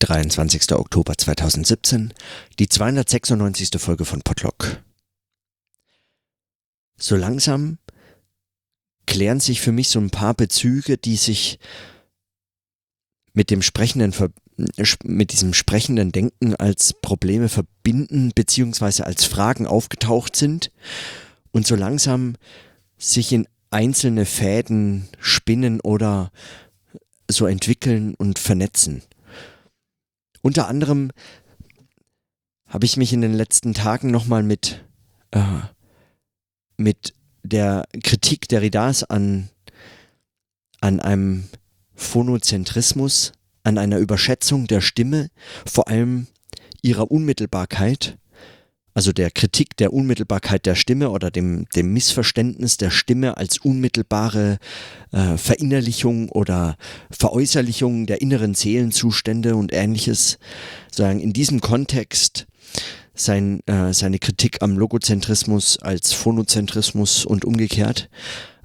23. Oktober 2017, die 296. Folge von Podlock. So langsam klären sich für mich so ein paar Bezüge, die sich mit dem sprechenden mit diesem sprechenden Denken als Probleme verbinden beziehungsweise als Fragen aufgetaucht sind und so langsam sich in einzelne Fäden spinnen oder so entwickeln und vernetzen. Unter anderem habe ich mich in den letzten Tagen nochmal mit, äh, mit der Kritik der Derridas an, an einem Phonozentrismus, an einer Überschätzung der Stimme, vor allem ihrer Unmittelbarkeit also der Kritik der Unmittelbarkeit der Stimme oder dem, dem Missverständnis der Stimme als unmittelbare äh, Verinnerlichung oder Veräußerlichung der inneren Seelenzustände und ähnliches, sagen in diesem Kontext sein, äh, seine Kritik am Logozentrismus als Phonozentrismus und umgekehrt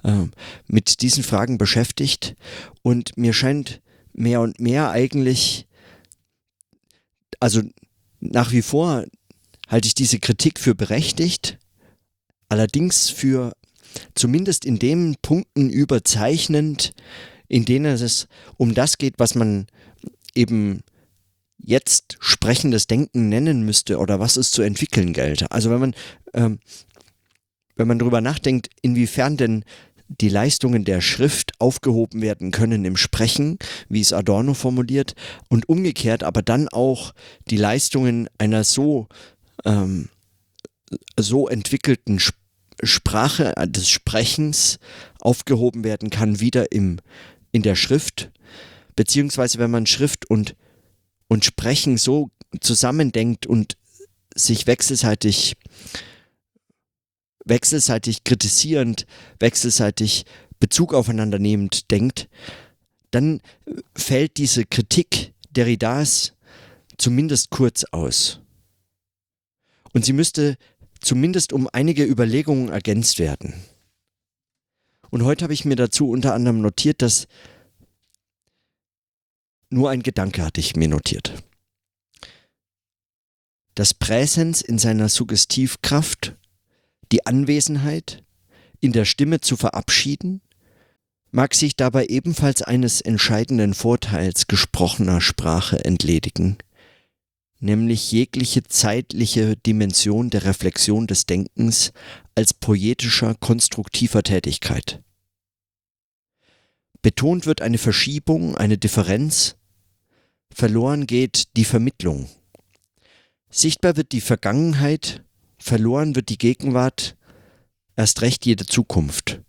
äh, mit diesen Fragen beschäftigt. Und mir scheint mehr und mehr eigentlich, also nach wie vor halte ich diese Kritik für berechtigt, allerdings für zumindest in den Punkten überzeichnend, in denen es um das geht, was man eben jetzt sprechendes Denken nennen müsste oder was es zu entwickeln gelte. Also wenn man, ähm, wenn man darüber nachdenkt, inwiefern denn die Leistungen der Schrift aufgehoben werden können im Sprechen, wie es Adorno formuliert, und umgekehrt aber dann auch die Leistungen einer so ähm, so entwickelten Sp Sprache äh, des Sprechens aufgehoben werden kann, wieder im, in der Schrift, beziehungsweise wenn man Schrift und, und Sprechen so zusammendenkt und sich wechselseitig wechselseitig kritisierend, wechselseitig Bezug aufeinander nehmend denkt, dann fällt diese Kritik Derridas zumindest kurz aus und sie müsste zumindest um einige Überlegungen ergänzt werden. Und heute habe ich mir dazu unter anderem notiert, dass nur ein Gedanke hatte ich mir notiert. Das Präsens in seiner Suggestivkraft, die Anwesenheit in der Stimme zu verabschieden, mag sich dabei ebenfalls eines entscheidenden Vorteils gesprochener Sprache entledigen – nämlich jegliche zeitliche Dimension der Reflexion des Denkens als poetischer, konstruktiver Tätigkeit. Betont wird eine Verschiebung, eine Differenz, verloren geht die Vermittlung. Sichtbar wird die Vergangenheit, verloren wird die Gegenwart, erst recht jede Zukunft.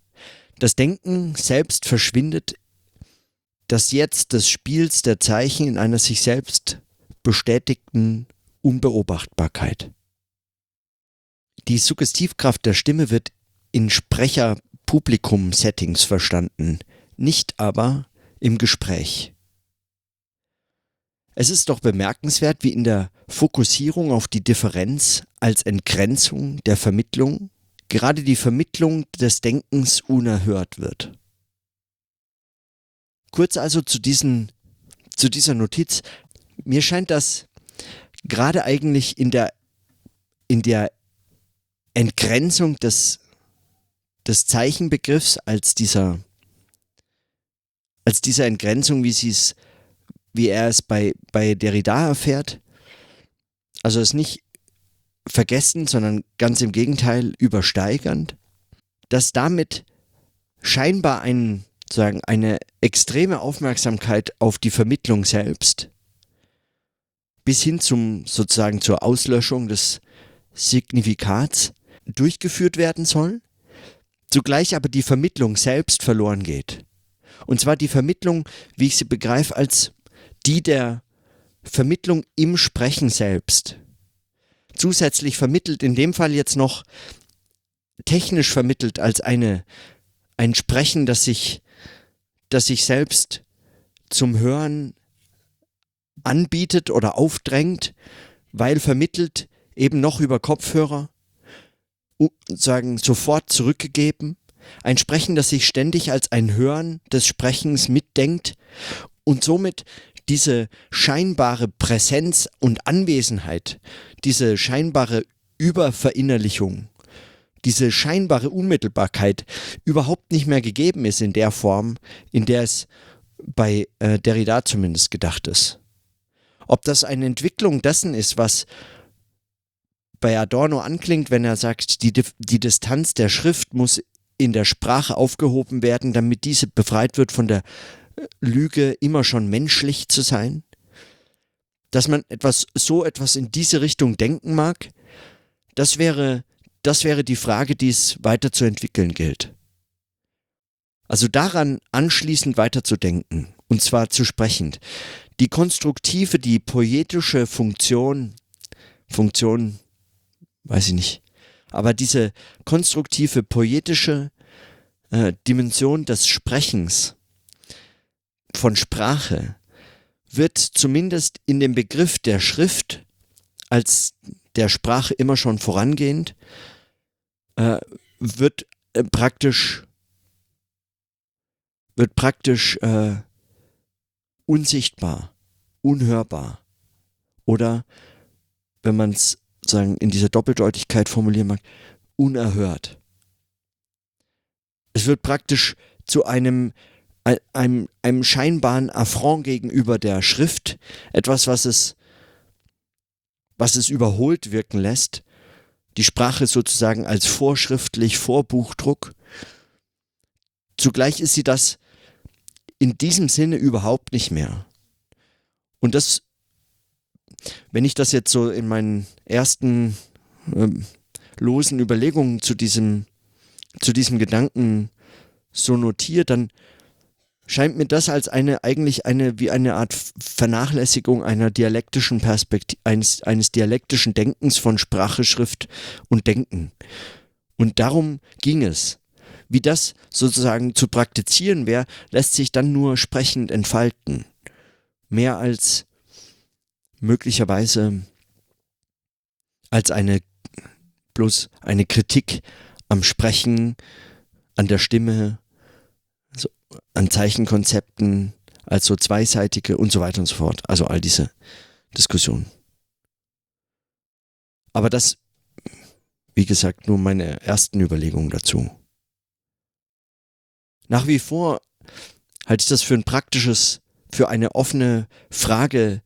Das Denken selbst verschwindet, das Jetzt des Spiels der Zeichen in einer sich selbst bestätigten Unbeobachtbarkeit. Die Suggestivkraft der Stimme wird in Sprecher-Publikum-Settings verstanden, nicht aber im Gespräch. Es ist doch bemerkenswert, wie in der Fokussierung auf die Differenz als Entgrenzung der Vermittlung gerade die Vermittlung des Denkens unerhört wird. Kurz also zu, diesen, zu dieser Notiz, mir scheint das gerade eigentlich in der, in der Entgrenzung des, des Zeichenbegriffs als dieser, als dieser Entgrenzung, wie sie wie er es bei, bei Derrida erfährt. Also es nicht vergessen, sondern ganz im Gegenteil übersteigernd, dass damit scheinbar ein, sagen, eine extreme Aufmerksamkeit auf die Vermittlung selbst bis hin zum sozusagen zur Auslöschung des Signifikats durchgeführt werden soll, zugleich aber die Vermittlung selbst verloren geht. Und zwar die Vermittlung, wie ich sie begreife, als die der Vermittlung im Sprechen selbst. Zusätzlich vermittelt, in dem Fall jetzt noch technisch vermittelt als eine, ein Sprechen, das sich, das sich selbst zum Hören anbietet oder aufdrängt, weil vermittelt eben noch über Kopfhörer, sagen sofort zurückgegeben, ein Sprechen, das sich ständig als ein Hören des Sprechens mitdenkt und somit diese scheinbare Präsenz und Anwesenheit, diese scheinbare Überverinnerlichung, diese scheinbare Unmittelbarkeit überhaupt nicht mehr gegeben ist in der Form, in der es bei äh, Derrida zumindest gedacht ist. Ob das eine Entwicklung dessen ist, was bei Adorno anklingt, wenn er sagt, die, die Distanz der Schrift muss in der Sprache aufgehoben werden, damit diese befreit wird von der äh, Lüge, immer schon menschlich zu sein? Dass man etwas, so etwas in diese Richtung denken mag, das wäre, das wäre die Frage, die es weiter zu entwickeln gilt. Also daran anschließend weiterzudenken, und zwar zu sprechend. Die konstruktive, die poetische Funktion, Funktion, weiß ich nicht, aber diese konstruktive, poetische äh, Dimension des Sprechens, von Sprache, wird zumindest in dem Begriff der Schrift als der Sprache immer schon vorangehend, äh, wird äh, praktisch wird praktisch äh, unsichtbar, unhörbar. Oder, wenn man es sagen in dieser Doppeldeutigkeit formulieren mag, unerhört. Es wird praktisch zu einem, einem, einem scheinbaren Affront gegenüber der Schrift, etwas, was es, was es überholt wirken lässt, die Sprache sozusagen als vorschriftlich Vorbuchdruck. Zugleich ist sie das in diesem Sinne überhaupt nicht mehr. Und das, wenn ich das jetzt so in meinen ersten äh, losen Überlegungen zu diesem, zu diesem Gedanken so notiere, dann scheint mir das als eine eigentlich eine wie eine Art Vernachlässigung einer dialektischen Perspektive eines, eines dialektischen Denkens von Sprache, Schrift und Denken. Und darum ging es. Wie das sozusagen zu praktizieren wäre, lässt sich dann nur sprechend entfalten. Mehr als möglicherweise als eine bloß eine Kritik am Sprechen, an der Stimme, so, an Zeichenkonzepten, als so zweiseitige und so weiter und so fort. Also all diese Diskussionen. Aber das, wie gesagt, nur meine ersten Überlegungen dazu nach wie vor halte ich das für ein praktisches, für eine offene Frage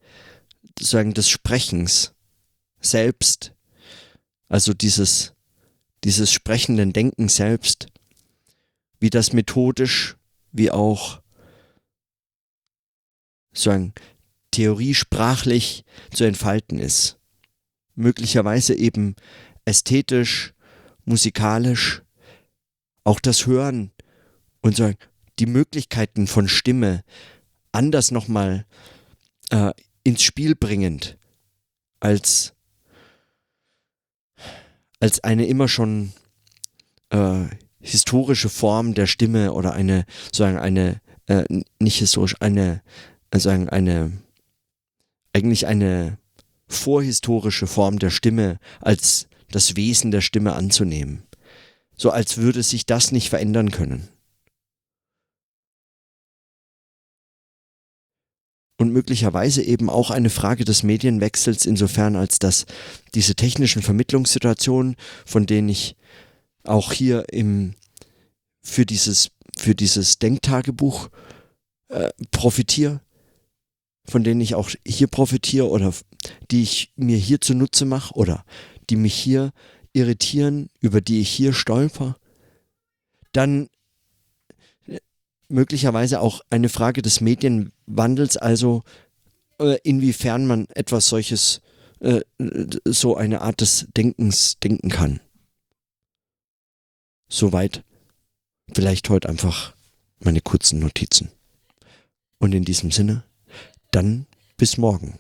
sozusagen des Sprechens selbst, also dieses, dieses sprechenden Denken selbst, wie das methodisch, wie auch sozusagen theoriesprachlich zu entfalten ist. Möglicherweise eben ästhetisch, musikalisch, auch das Hören und sagen, die Möglichkeiten von Stimme anders nochmal äh, ins Spiel bringend als, als eine immer schon äh, historische Form der Stimme oder eine, sagen, eine, äh, nicht historisch, eine, äh, sagen, eine, eigentlich eine vorhistorische Form der Stimme als das Wesen der Stimme anzunehmen. So als würde sich das nicht verändern können. Und möglicherweise eben auch eine Frage des Medienwechsels insofern, als dass diese technischen Vermittlungssituationen, von denen ich auch hier im, für, dieses, für dieses Denktagebuch äh, profitiere, von denen ich auch hier profitiere oder die ich mir hier zunutze mache oder die mich hier irritieren, über die ich hier stolper, dann möglicherweise auch eine Frage des Medienwandels, also äh, inwiefern man etwas solches, äh, so eine Art des Denkens denken kann. Soweit vielleicht heute einfach meine kurzen Notizen. Und in diesem Sinne, dann bis morgen.